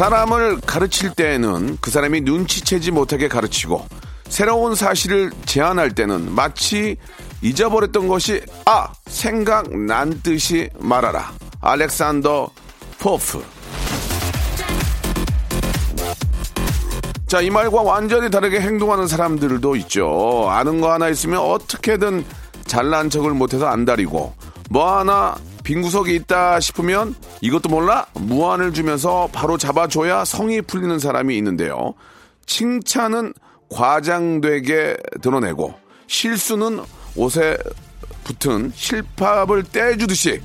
사람을 가르칠 때에는 그 사람이 눈치채지 못하게 가르치고 새로운 사실을 제안할 때는 마치 잊어버렸던 것이 아 생각난 듯이 말하라 알렉산더 포프 자, 이 말과 완전히 다르게 행동하는 사람들도 있죠. 아는 거 하나 있으면 어떻게든 잘난 척을 못해서 안달이고, 뭐 하나 빈 구석이 있다 싶으면 이것도 몰라? 무안을 주면서 바로 잡아줘야 성이 풀리는 사람이 있는데요. 칭찬은 과장되게 드러내고, 실수는 옷에 붙은 실밥을 떼주듯이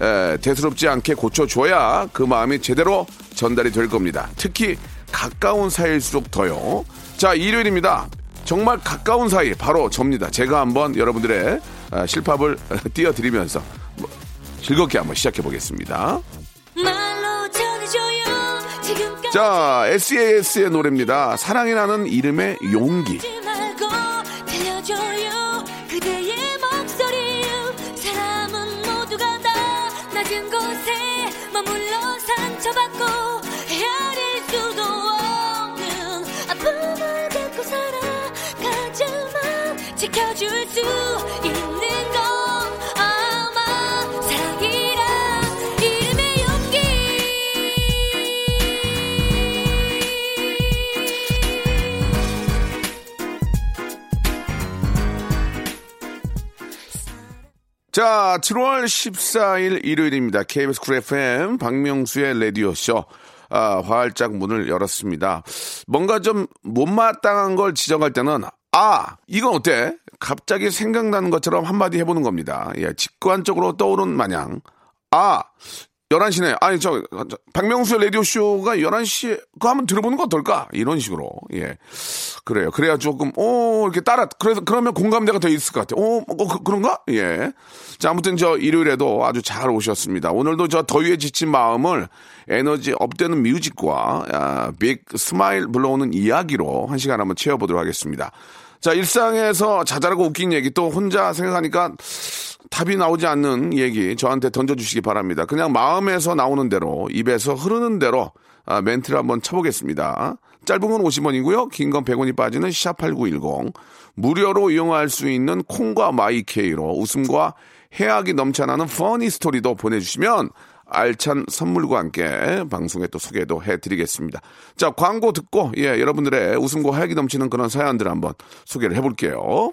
에, 대수롭지 않게 고쳐줘야 그 마음이 제대로 전달이 될 겁니다. 특히 가까운 사이일수록 더요. 자, 일요일입니다. 정말 가까운 사이, 바로 접니다. 제가 한번 여러분들의 아, 실밥을 띄워드리면서 뭐, 즐겁게 한번 시작해 보겠습니다. 자, SES의 노래입니다. 사랑이라는 이름의 용기. 말고 들 자, 7월 14일 일요일입니다. KBS 쿨 FM 박명수의 라디오쇼. 아, 활짝 문을 열었습니다. 뭔가 좀 못마땅한 걸 지적할 때는 아, 이건 어때? 갑자기 생각나는 것처럼 한마디 해보는 겁니다. 예, 직관적으로 떠오른 마냥 아, 11시네. 아니, 저, 저, 박명수의 라디오쇼가 11시에, 그거 한번 들어보는 거 어떨까? 이런 식으로. 예. 그래요. 그래야 조금, 오, 이렇게 따라, 그래서, 그러면 공감대가 더 있을 것 같아요. 오, 어, 그, 그런가? 예. 자, 아무튼 저 일요일에도 아주 잘 오셨습니다. 오늘도 저 더위에 지친 마음을 에너지 up되는 music과, 아, big smile 불러오는 이야기로 한 시간 한번 채워보도록 하겠습니다. 자, 일상에서 자잘하고 웃긴 얘기 또 혼자 생각하니까 답이 나오지 않는 얘기 저한테 던져주시기 바랍니다. 그냥 마음에서 나오는 대로, 입에서 흐르는 대로 아, 멘트를 한번 쳐보겠습니다. 짧은 건 50원이고요. 긴 건 100원이 빠지는 샵8910. 무료로 이용할 수 있는 콩과 마이케이로 웃음과 해학이 넘쳐나는 funny story도 보내주시면 알찬 선물과 함께 방송에 또 소개도 해드리겠습니다. 자, 광고 듣고, 예, 여러분들의 웃음과 해학이 넘치는 그런 사연들 한번 소개를 해볼게요.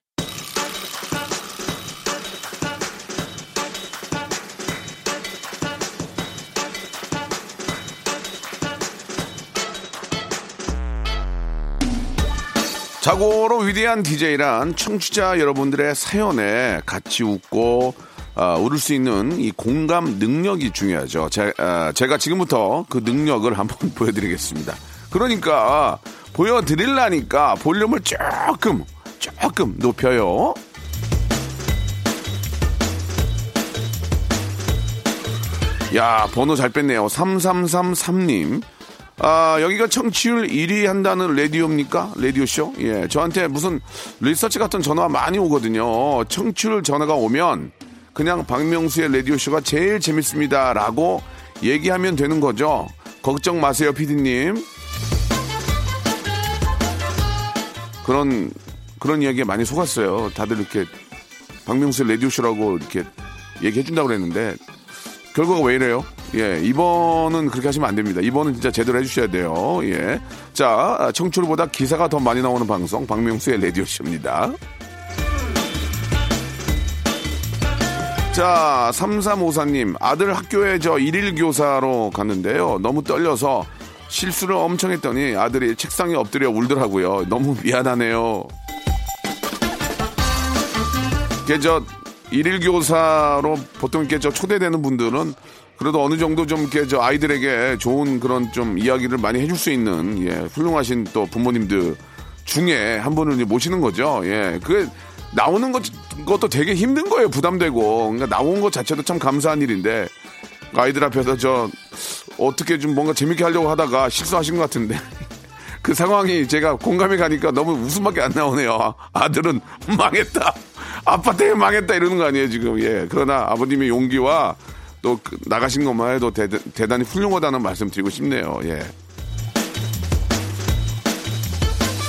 자고로 위대한 DJ란 청취자 여러분들의 사연에 같이 웃고 아, 울을 수 있는 이 공감 능력이 중요하죠. 제, 아, 제가 지금부터 그 능력을 한번 보여드리겠습니다. 그러니까 보여드릴라니까 볼륨을 조금 조금 높여요. 야 번호 잘 뺐네요. 3333님. 아, 여기가 청취율 1위 한다는 라디오입니까? 라디오쇼? 예, 저한테 무슨 리서치 같은 전화가 많이 오거든요. 청취율 전화가 오면 그냥 박명수의 라디오쇼가 제일 재밌습니다. 라고 얘기하면 되는 거죠. 걱정 마세요, 피디님. 그런, 그런 이야기에 많이 속았어요. 다들 이렇게 박명수의 라디오쇼라고 이렇게 얘기해준다고 그랬는데 결과가 왜 이래요? 예, 이번은 그렇게 하시면 안 됩니다. 이번은 진짜 제대로 해주셔야 돼요. 예. 자, 청출보다 기사가 더 많이 나오는 방송, 박명수의 라디오쇼입니다. 자, 3354님, 아들 학교에 저 일일 교사로 갔는데요. 너무 떨려서 실수를 엄청 했더니 아들이 책상에 엎드려 울더라고요. 너무 미안하네요. 이게 저 일일 교사로 보통 이렇게 저 초대되는 분들은 그래도 어느 정도 좀 이렇게 저 아이들에게 좋은 그런 좀 이야기를 많이 해줄 수 있는 예, 훌륭하신 또 부모님들 중에 한 분을 이제 모시는 거죠. 예, 그게 나오는 것, 것도 되게 힘든 거예요. 부담되고. 그러니까 나온 것 자체도 참 감사한 일인데 아이들 앞에서 저 어떻게 좀 뭔가 재밌게 하려고 하다가 실수하신 것 같은데 그 상황이 제가 공감이 가니까 너무 웃음밖에 안 나오네요. 아들은 망했다. 아빠 때문에 망했다 이러는 거 아니에요 지금. 예. 그러나 아버님의 용기와 또그 나가신 것만 해도 대, 단히 훌륭하다는 말씀 드리고 싶네요. 예.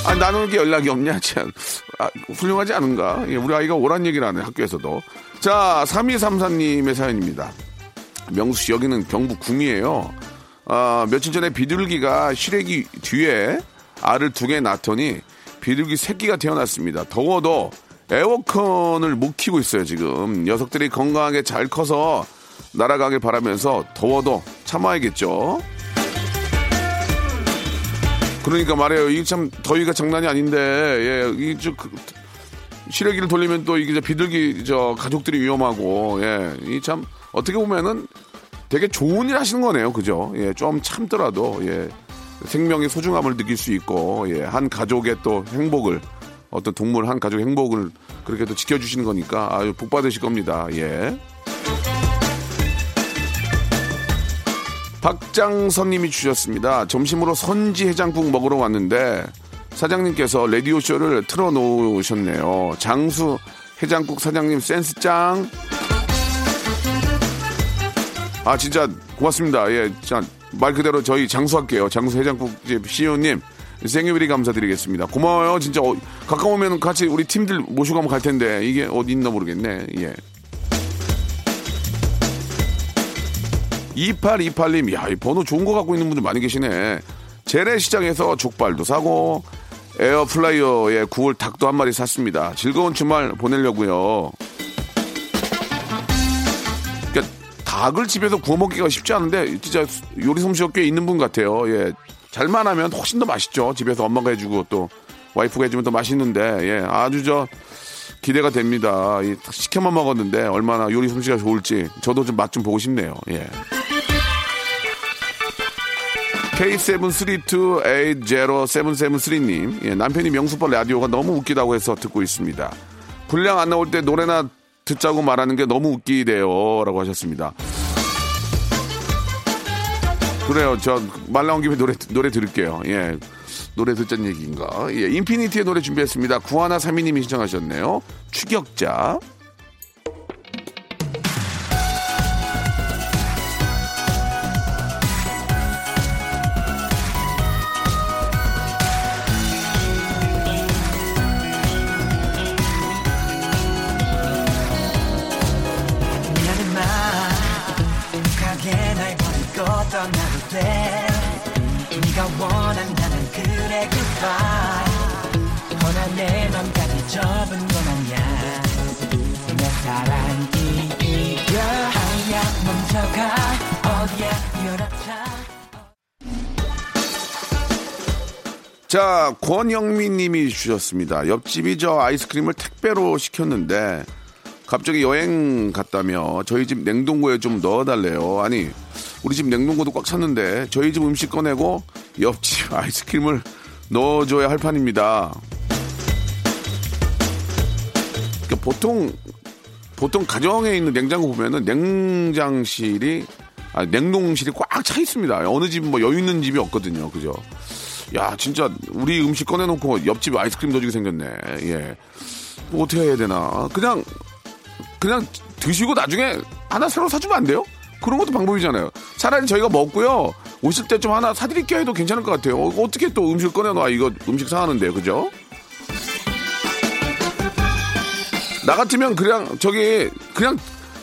아, 나는 게 연락이 없냐? 참. 아, 훌륭하지 않은가? 예, 우리 아이가 오란 얘기를 하네, 학교에서도. 자, 3234님의 사연입니다. 명수 씨, 여기는 경북 궁이에요. 아, 며칠 전에 비둘기가 시래기 뒤에 알을 두 개 낳더니 비둘기 새끼가 태어났습니다. 더워도 에어컨을 못 키고 있어요, 지금. 녀석들이 건강하게 잘 커서 날아가길 바라면서 더워도 참아야겠죠. 그러니까 말해요. 이게 참 더위가 장난이 아닌데, 예, 이저 그, 시래기를 돌리면 또 이게 저 비둘기 저 가족들이 위험하고, 예, 이 참 어떻게 보면은 되게 좋은 일 하시는 거네요, 그죠? 예, 좀 참더라도 예, 생명의 소중함을 느낄 수 있고, 예, 한 가족의 또 행복을 어떤 동물 한 가족의 행복을 그렇게 또 지켜주시는 거니까 아유 복 받으실 겁니다. 예. 박장선님이 주셨습니다. 점심으로 선지 해장국 먹으러 왔는데 사장님께서 라디오 쇼를 틀어놓으셨네요. 장수 해장국 사장님 센스 짱. 아 진짜 고맙습니다. 예, 자, 말 그대로 저희 장수할게요. 장수 해장국집 CEO님 생일 미리 감사드리겠습니다. 고마워요. 진짜 어, 가까우면 같이 우리 팀들 모시고 한번 갈 텐데 이게 어디 있나 모르겠네. 예. 2828님, 야, 이 번호 좋은 거 갖고 있는 분들 많이 계시네. 재래시장에서 족발도 사고, 에어프라이어에 구울 닭도 한 마리 샀습니다. 즐거운 주말 보내려고요. 닭을 집에서 구워 먹기가 쉽지 않은데 진짜 요리 솜씨가 꽤 있는 분 같아요. 예, 잘만 하면 훨씬 더 맛있죠. 집에서 엄마가 해주고 또 와이프가 해주면 더 맛있는데 예, 아주 저 기대가 됩니다. 이 시켜만 먹었는데 얼마나 요리 솜씨가 좋을지 저도 좀맛좀 보고 싶네요. 예. K73280773님, 예, 남편이 명수빠 라디오가 너무 웃기다고 해서 듣고 있습니다. 분량 안 나올 때 노래나 듣자고 말하는 게 너무 웃기대요. 라고 하셨습니다. 그래요. 저 말 나온 김에 노래, 노래 들을게요. 예. 노래 듣자는 얘기인가. 예. 인피니티의 노래 준비했습니다. 구하나 사미님이 신청하셨네요. 추격자. 맘까지 접은 건 아니야 내 사랑이 이겨 아야 멈춰가 어디야 열어차 자, 권영민 님이 주셨습니다. 옆집이 저 아이스크림을 택배로 시켰는데 갑자기 여행 갔다며 저희 집 냉동고에 좀 넣어달래요. 아니, 우리 집 냉동고도 꽉 찼는데 저희 집 음식 꺼내고 옆집 아이스크림을 넣어줘야 할 판입니다. 그러니까 보통 보통 가정에 있는 냉장고 보면은 냉장실이 아, 냉동실이 꽉 차 있습니다. 어느 집 뭐 여유 있는 집이 없거든요. 그죠? 야, 진짜 우리 음식 꺼내놓고 옆집 아이스크림 넣어주게 생겼네. 예. 뭐 어떻게 해야 되나? 그냥 그냥 드시고 나중에 하나 새로 사주면 안 돼요? 그런 것도 방법이잖아요. 차라리 저희가 먹고요. 오실 때 좀 하나 사드릴게요 해도 괜찮을 것 같아요. 어, 어떻게 또 음식 꺼내놔. 이거 음식 상하는데, 그죠? 나 같으면 그냥 저기 그냥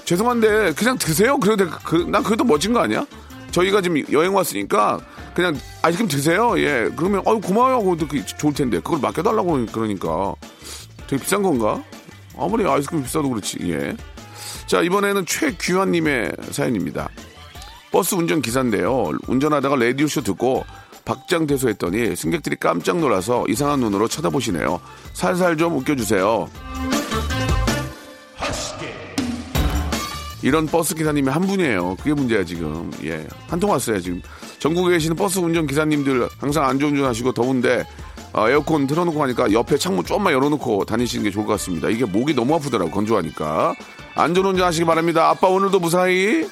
죄송한데 그냥 드세요. 그래도 그, 난 그래도 멋진 거 아니야? 저희가 지금 여행 왔으니까 그냥 아이스크림 드세요. 예. 그러면 어유 고마워요. 그것도 그 좋을 텐데 그걸 맡겨달라고 그러니까 되게 비싼 건가? 아무리 아이스크림 비싸도 그렇지. 예. 자 이번에는 최규환님의 사연입니다. 버스 운전 기사인데요. 운전하다가 라디오 쇼 듣고 박장대소했더니 승객들이 깜짝 놀라서 이상한 눈으로 쳐다보시네요. 살살 좀 웃겨주세요. 이런 버스 기사님이 한 분이에요. 그게 문제야 지금. 예, 한 통 왔어요 지금. 전국에 계시는 버스 운전 기사님들 항상 안전운전하시고 더운데 어, 에어컨 틀어놓고 하니까 옆에 창문 조금만 열어놓고 다니시는 게 좋을 것 같습니다. 이게 목이 너무 아프더라고 건조하니까. 안전운전 하시기 바랍니다. 아빠 오늘도 무사히.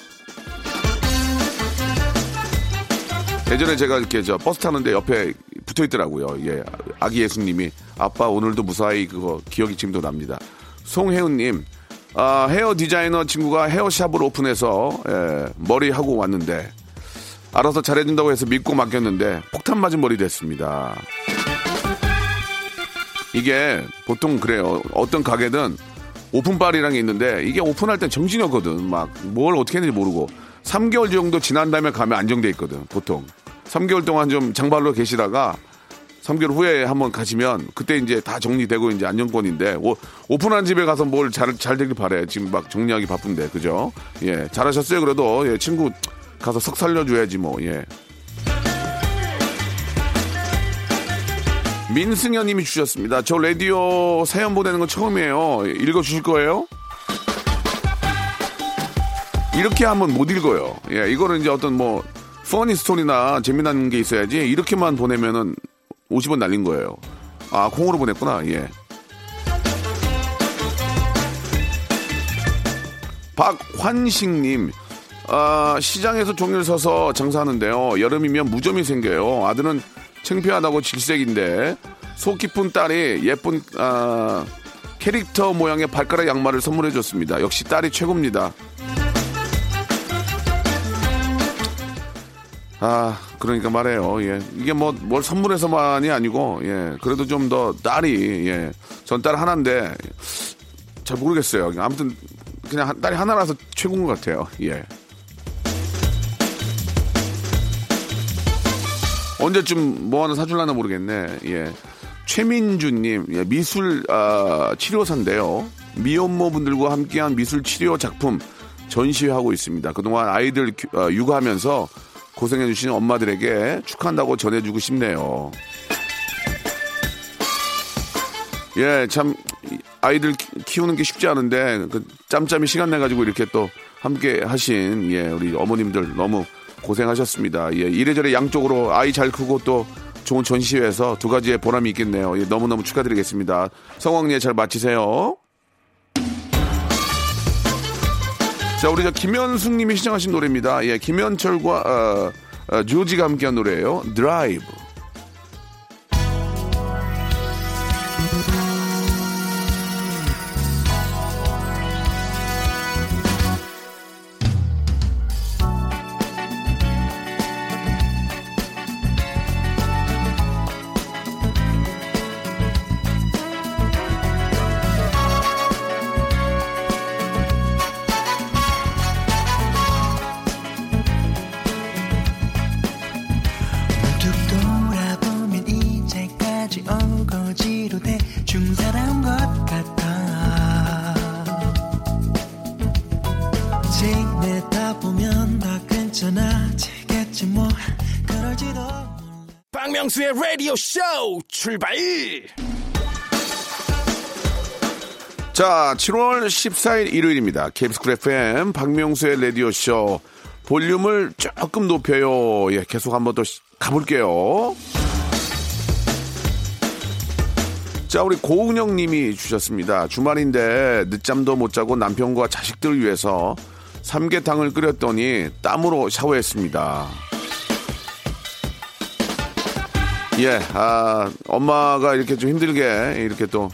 예전에 제가 이렇게 저 버스 타는데 옆에 붙어 있더라고요. 예, 아기 예수님이 아빠 오늘도 무사히 그거 기억이 지금도 납니다. 송혜은님 아, 헤어 디자이너 친구가 헤어샵을 오픈해서 예, 머리 하고 왔는데 알아서 잘해준다고 해서 믿고 맡겼는데 폭탄 맞은 머리 됐습니다. 이게 보통 그래요. 어떤 가게든 오픈빨이라는 게 있는데 이게 오픈할 땐 정신이 없거든. 막 뭘 어떻게 했는지 모르고 3개월 정도 지난 다음에 가면 안정돼 있거든. 보통 3개월 동안 좀 장발로 계시다가 3개월 후에 한번 가시면 그때 이제 다 정리되고 이제 안정권인데 오, 오픈한 집에 가서 뭘 잘 잘 되길 바래. 지금 막 정리하기 바쁜데 그죠? 예 잘하셨어요. 그래도 예, 친구 가서 석 살려줘야지 뭐 예. 민승현님이 주셨습니다. 저 라디오 사연 보내는 건 처음이에요. 읽어 주실 거예요? 이렇게 하면 못 읽어요. 예, 이거는 이제 어떤 뭐 퍼니 스토리나 재미난 게 있어야지 이렇게만 보내면은 50원 날린 거예요. 아, 콩으로 보냈구나. 예. 박환식님, 아, 시장에서 종일 서서 장사하는데요. 여름이면 무좀이 생겨요. 아들은 창피하다고 질색인데 속 깊은 딸이 예쁜 아, 캐릭터 모양의 발가락 양말을 선물해 줬습니다. 역시 딸이 최고입니다. 아, 그러니까 말해요. 예. 이게 뭐, 뭘 선물해서만이 아니고, 예. 그래도 좀 더 딸이, 예. 전 딸 하나인데, 잘 모르겠어요. 아무튼, 그냥 한- 딸이 하나라서 최고인 것 같아요. 예. 언제쯤 뭐 하나 사줄라나 모르겠네. 예. 최민주님, 예, 미술, 아, 치료사인데요. 미혼모 분들과 함께한 미술 치료 작품 전시회하고 있습니다. 그동안 아이들 교- 아, 육아하면서 고생해주신 엄마들에게 축하한다고 전해주고 싶네요. 예, 참, 이 아이들 키- 키우는 게 쉽지 않은데, 그 짬짬이 시간 내가지고 이렇게 또 함께 하신, 예, 우리 어머님들 너무 고생하셨습니다. 예, 이래저래 양쪽으로 아이 잘 크고 또 좋은 전시회에서 두 가지의 보람이 있겠네요. 예, 너무너무 축하드리겠습니다. 성황리에 잘 마치세요. 자, 우리 저 김현숙 님이 시청하신 노래입니다. 예, 김현철과, 어, 어, 조지가 함께한 노래예요 드라이브. 거지로 대충 살아온 것 같아 지내다 보면 더 괜찮아지겠지 뭐 그럴지도 몰라 박명수의 라디오 쇼 출발 자, 7월 14일 일요일입니다. KBS 쿨 FM 박명수의 라디오 쇼 볼륨을 조금 높여요. 예, 계속 한번 더 시- 가볼게요. 자, 우리 고은영 님이 주셨습니다. 주말인데 늦잠도 못 자고 남편과 자식들을 위해서 삼계탕을 끓였더니 땀으로 샤워했습니다. 예, 아, 엄마가 이렇게 좀 힘들게 이렇게 또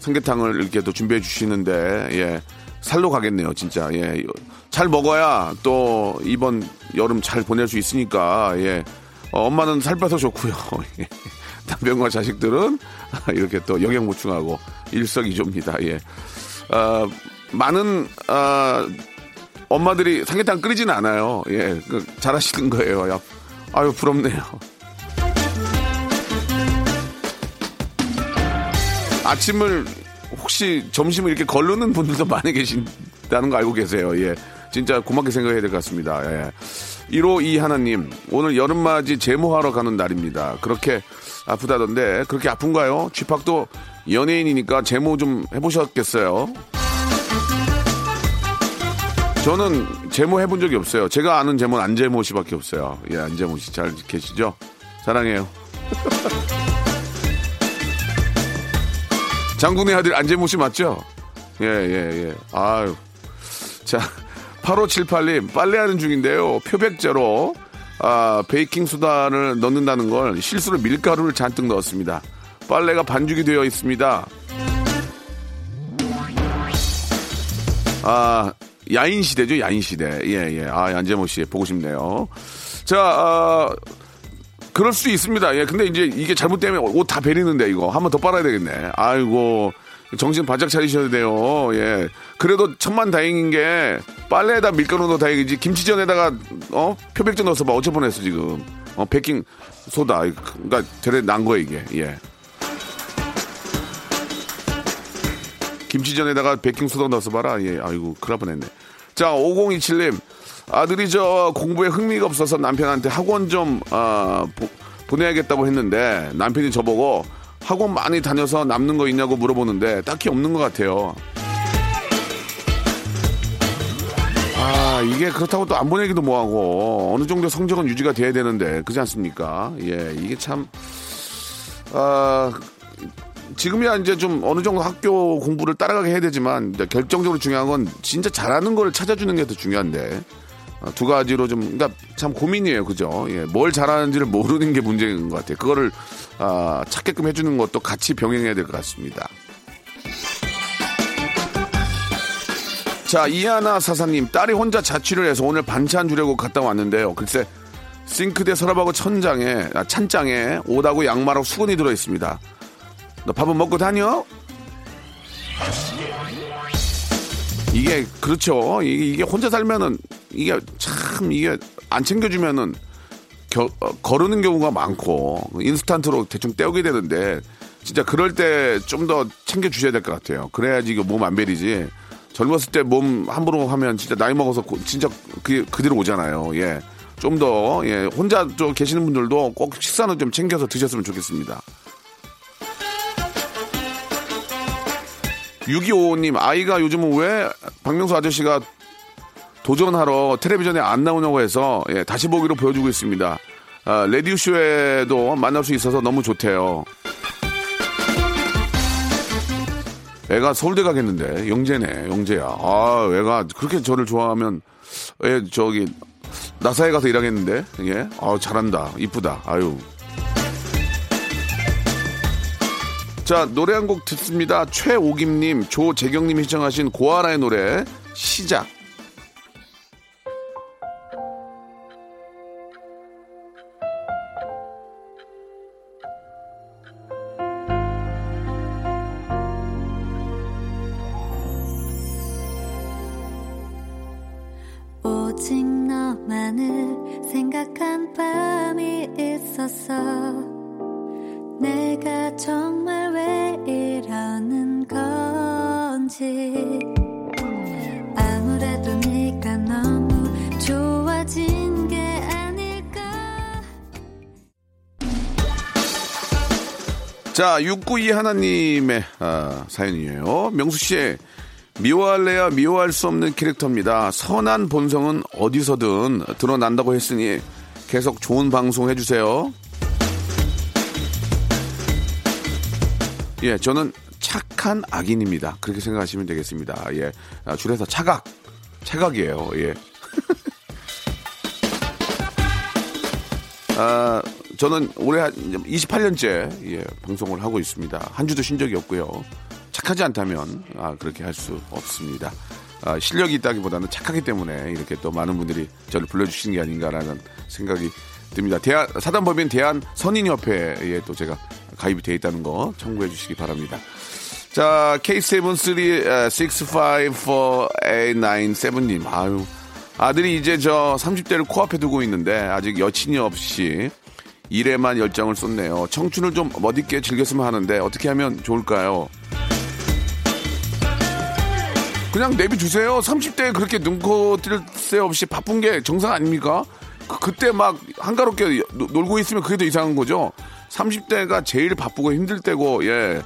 삼계탕을 이렇게 또 준비해 주시는데, 예, 살로 가겠네요, 진짜. 예, 잘 먹어야 또 이번 여름 잘 보낼 수 있으니까, 예. 어, 엄마는 살 빼서 좋고요. 예. 남편과 자식들은 이렇게 또 영양 보충하고 일석이조입니다. 예. 아, 많은 아, 엄마들이 삼계탕 끓이지는 않아요. 예, 그 잘하시는 거예요. 야, 아유 부럽네요. 아침을 혹시 점심을 이렇게 걸르는 분들도 많이 계신다는 거 알고 계세요. 예. 진짜 고맙게 생각해야 될 것 같습니다. 예. 1호 이 하나님, 오늘 여름맞이 제모하러 가는 날입니다. 그렇게 아프다던데, 그렇게 아픈가요? 쥐팍도 연예인이니까 제모 좀 해보셨겠어요? 저는 제모 해본 적이 없어요. 제가 아는 제모는 안제모 씨밖에 없어요. 예, 안제모 씨 잘 계시죠? 사랑해요. 장군의 아들 안재모 씨 맞죠? 예, 예, 예. 아유. 자, 8578님, 빨래하는 중인데요. 표백제로, 아, 베이킹 소다를 넣는다는 걸 실수로 밀가루를 잔뜩 넣었습니다. 빨래가 반죽이 되어 있습니다. 아, 야인 시대죠, 야인 시대. 예, 예. 아, 안재모 씨, 보고 싶네요. 자, 아, 그럴 수 있습니다. 예, 근데 이제 이게 잘못되면 옷 다 베리는데 이거 한번 더 빨아야 되겠네. 아이고 정신 바짝 차리셔야 돼요. 예, 그래도 천만 다행인 게 빨래에다 밀가루 넣어 다행이지 김치전에다가 어 표백제 넣어서 봐 어쩔 뻔했어 지금. 어 베킹 소다 그러니까 되레 난 거야 이게. 예. 김치전에다가 베킹 소다 넣어서 봐라. 예, 아이고 큰일 뻔했네. 자, 5027님. 아들이 저 공부에 흥미가 없어서 남편한테 학원 좀 아, 보, 보내야겠다고 했는데 남편이 저보고 학원 많이 다녀서 남는 거 있냐고 물어보는데 딱히 없는 것 같아요. 아 이게 그렇다고 또 안 보내기도 뭐하고 어느 정도 성적은 유지가 돼야 되는데 그렇지 않습니까? 예 이게 참 아. 지금이야 이제 좀 어느 정도 학교 공부를 따라가게 해야 되지만 결정적으로 중요한 건 진짜 잘하는 걸 찾아주는 게 더 중요한데 어, 두 가지로 좀, 그러니까 참 고민이에요. 그죠? 예, 뭘 잘하는지를 모르는 게 문제인 것 같아요. 그거를, 아, 찾게끔 해주는 것도 같이 병행해야 될 것 같습니다. 자, 이하나 사사님, 딸이 혼자 자취를 해서 오늘 반찬 주려고 갔다 왔는데요. 글쎄, 싱크대 서랍하고 천장에, 아, 찬장에 옷하고 양말하고 수건이 들어 있습니다. 너 밥은 먹고 다녀? 이게 그렇죠. 이게 혼자 살면은 이게 참 이게 안 챙겨주면은 겨, 어, 거르는 경우가 많고 인스턴트로 대충 때우게 되는데 진짜 그럴 때 좀 더 챙겨 주셔야 될 것 같아요. 그래야지 이거 몸 안 베리지. 젊었을 때 몸 함부로 하면 진짜 나이 먹어서 고- 진짜 그 그대로 오잖아요. 예. 좀 더, 예, 혼자 좀 계시는 분들도 꼭 식사는 좀 챙겨서 드셨으면 좋겠습니다. 6255님, 아이가 요즘은 왜 박명수 아저씨가 도전하러 텔레비전에 안 나오냐고 해서 예, 다시 보기로 보여주고 있습니다. 아, 레디오쇼에도 만날 수 있어서 너무 좋대요. 애가 서울대 가겠는데 영재네 영재야. 아 애가 그렇게 저를 좋아하면 애 저기 나사에 가서 일하겠는데 예. 아 잘한다 이쁘다. 아유. 자 노래 한 곡 듣습니다. 최오김님 조재경님이 시청하신 고아라의 노래 시작. 자, 692 하나님의 아, 사연이에요. 명수 씨, 미워할래야 미워할 수 없는 캐릭터입니다. 선한 본성은 어디서든 드러난다고 했으니 계속 좋은 방송 해주세요. 예, 저는 착한 악인입니다. 그렇게 생각하시면 되겠습니다. 예, 아, 줄여서 차각, 차각이에요. 예. 아, 저는 올해 한 28년째 예, 방송을 하고 있습니다. 한 주도 쉰 적이 없고요. 착하지 않다면 아, 그렇게 할 수 없습니다. 아, 실력이 있다기보다는 착하기 때문에 이렇게 또 많은 분들이 저를 불러주시는 게 아닌가라는 생각이 듭니다. 대한, 사단법인 대한 선인협회에 또 제가 가입이 되어 있다는 거 참고해 주시기 바랍니다. 자, K736548997님, 아유, 아들이 이제 저 30대를 코앞에 두고 있는데 아직 여친이 없이 일에만 열정을 쏟네요. 청춘을 좀 멋있게 즐겼으면 하는데 어떻게 하면 좋을까요? 그냥 내비두세요. 30대에 그렇게 눈코 뜰새 없이 바쁜 게 정상 아닙니까? 그, 때막 한가롭게 노- 놀고 있으면 그게 더 이상한 거죠. 30대가 제일 바쁘고 힘들 때고, 예.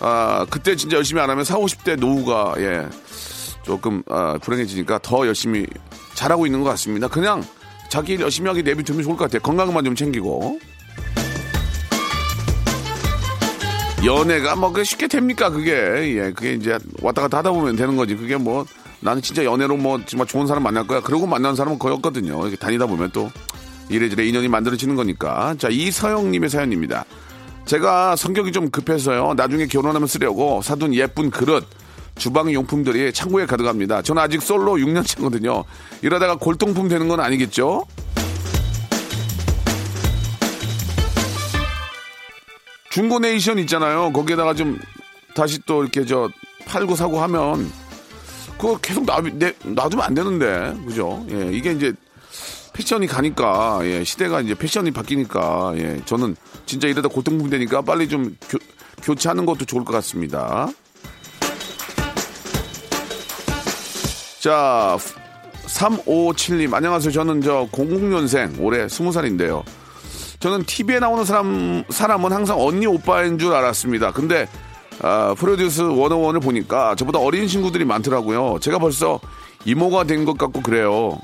아, 그때 진짜 열심히 안 하면 40, 50대 노후가, 예. 조금, 아, 불행해지니까 더 열심히 잘하고 있는 것 같습니다. 그냥 자기 일 열심히 하게 내비두면 좋을 것 같아요. 건강만 좀 챙기고. 연애가 뭐 그게 쉽게 됩니까 그게? 예 그게 이제 왔다 갔다 하다 보면 되는 거지. 그게 뭐 나는 진짜 연애로 뭐 정말 좋은 사람 만날 거야. 그러고 만난 사람은 거의 없거든요. 이렇게 다니다 보면 또 이래저래 인연이 만들어지는 거니까. 자 이서영님의 사연입니다. 제가 성격이 좀 급해서요. 나중에 결혼하면 쓰려고 사둔 예쁜 그릇 주방 용품들이 창고에 가득합니다 저는 아직 솔로 6년 차거든요 이러다가 골동품 되는 건 아니겠죠 중고네이션 있잖아요. 거기에다가 좀 다시 또 이렇게 저 팔고 사고 하면 그거 계속 놔, 내, 놔두면 안 되는데 그죠? 예, 이게 이제 패션이 가니까 예, 시대가 이제 패션이 바뀌니까 예, 저는 진짜 이러다 고통분 되니까 빨리 좀 교, 교체하는 것도 좋을 것 같습니다. 자, 3557님 안녕하세요. 저는 저 00년생 올해 20살인데요. 저는 TV에 나오는 사람, 사람은 항상 언니 오빠인 줄 알았습니다. 근데, 아, 프로듀스 101을 보니까 저보다 어린 친구들이 많더라고요. 제가 벌써 이모가 된 것 같고 그래요.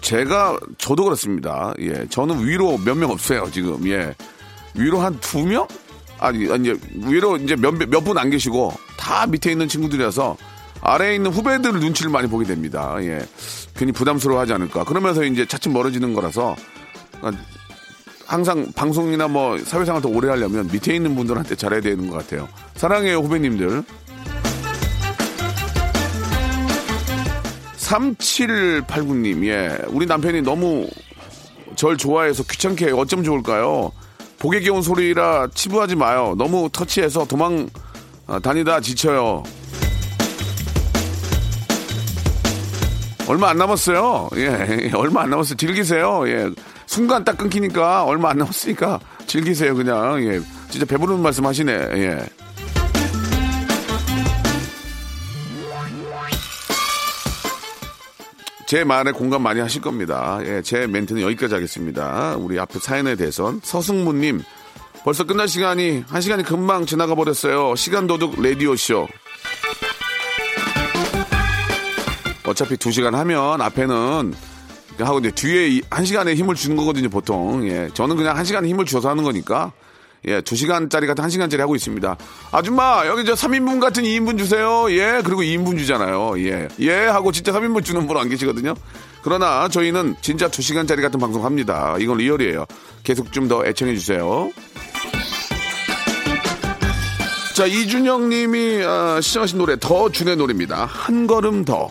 제가, 저도 그렇습니다. 예. 저는 위로 몇 명 없어요, 지금. 예. 위로 한 두 명? 아니, 아니, 위로 이제 몇, 몇분 안 계시고 다 밑에 있는 친구들이라서 아래에 있는 후배들 눈치를 많이 보게 됩니다. 예. 괜히 부담스러워 하지 않을까. 그러면서 이제 차츰 멀어지는 거라서 아, 항상 방송이나 뭐 사회생활 더 오래 하려면 밑에 있는 분들한테 잘해야 되는 것 같아요. 사랑해요, 후배님들. 3789님, 예. 우리 남편이 너무 절 좋아해서 귀찮게. 어쩜 좋을까요? 복에 겨운 소리라 치부하지 마요. 너무 터치해서 도망 아, 다니다 지쳐요. 얼마 안 남았어요. 예, 얼마 안 남았어요. 즐기세요. 예. 순간 딱 끊기니까 얼마 안 남았으니까 즐기세요, 그냥. 예. 진짜 배부르는 말씀 하시네. 예. 제 말에 공감 많이 하실 겁니다. 예, 제 멘트는 여기까지 하겠습니다. 우리 앞에 사연에 대해선 서승무님 벌써 끝날 시간이 한 시간이 금방 지나가 버렸어요. 시간 도둑 라디오 쇼. 어차피 두 시간 하면 앞에는 하고 이제 뒤에 이- 한 시간에 힘을 주는 거거든요, 보통. 예, 저는 그냥 한 시간에 힘을 줘서 하는 거니까. 예, 두 시간짜리 같은 한 시간짜리 하고 있습니다. 아줌마, 여기 저 3인분 같은 2인분 주세요. 예, 그리고 2인분 주잖아요. 예, 예, 하고 진짜 3인분 주는 분 안 계시거든요. 그러나 저희는 진짜 두 시간짜리 같은 방송 합니다. 이건 리얼이에요. 계속 좀 더 애청해 주세요. 자, 이준영 님이 어, 시청하신 노래 더 준의 노래입니다. 한 걸음 더.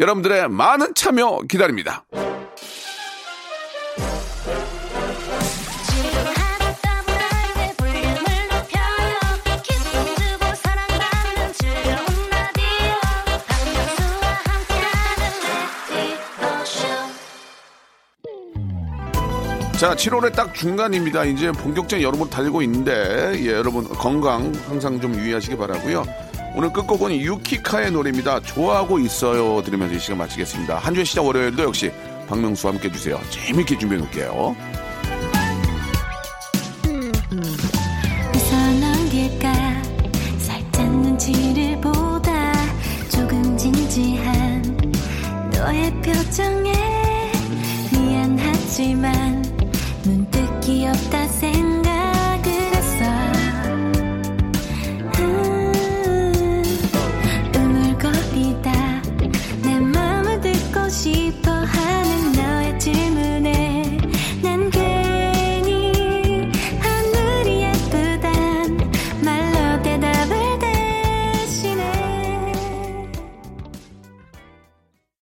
여러분들의 많은 참여 기다립니다. 자, 7월에 딱 중간입니다. 이제 본격적인 여름을 달리고 있는데, 예, 여러분 건강 항상 좀 유의하시기 바라고요 오늘 끝곡은 유키카의 노래입니다. 좋아하고 있어요. 들으면서 이 시간 마치겠습니다. 한 주의 시작 월요일도 역시 박명수와 함께 해주세요. 재밌게 준비해 놓을게요.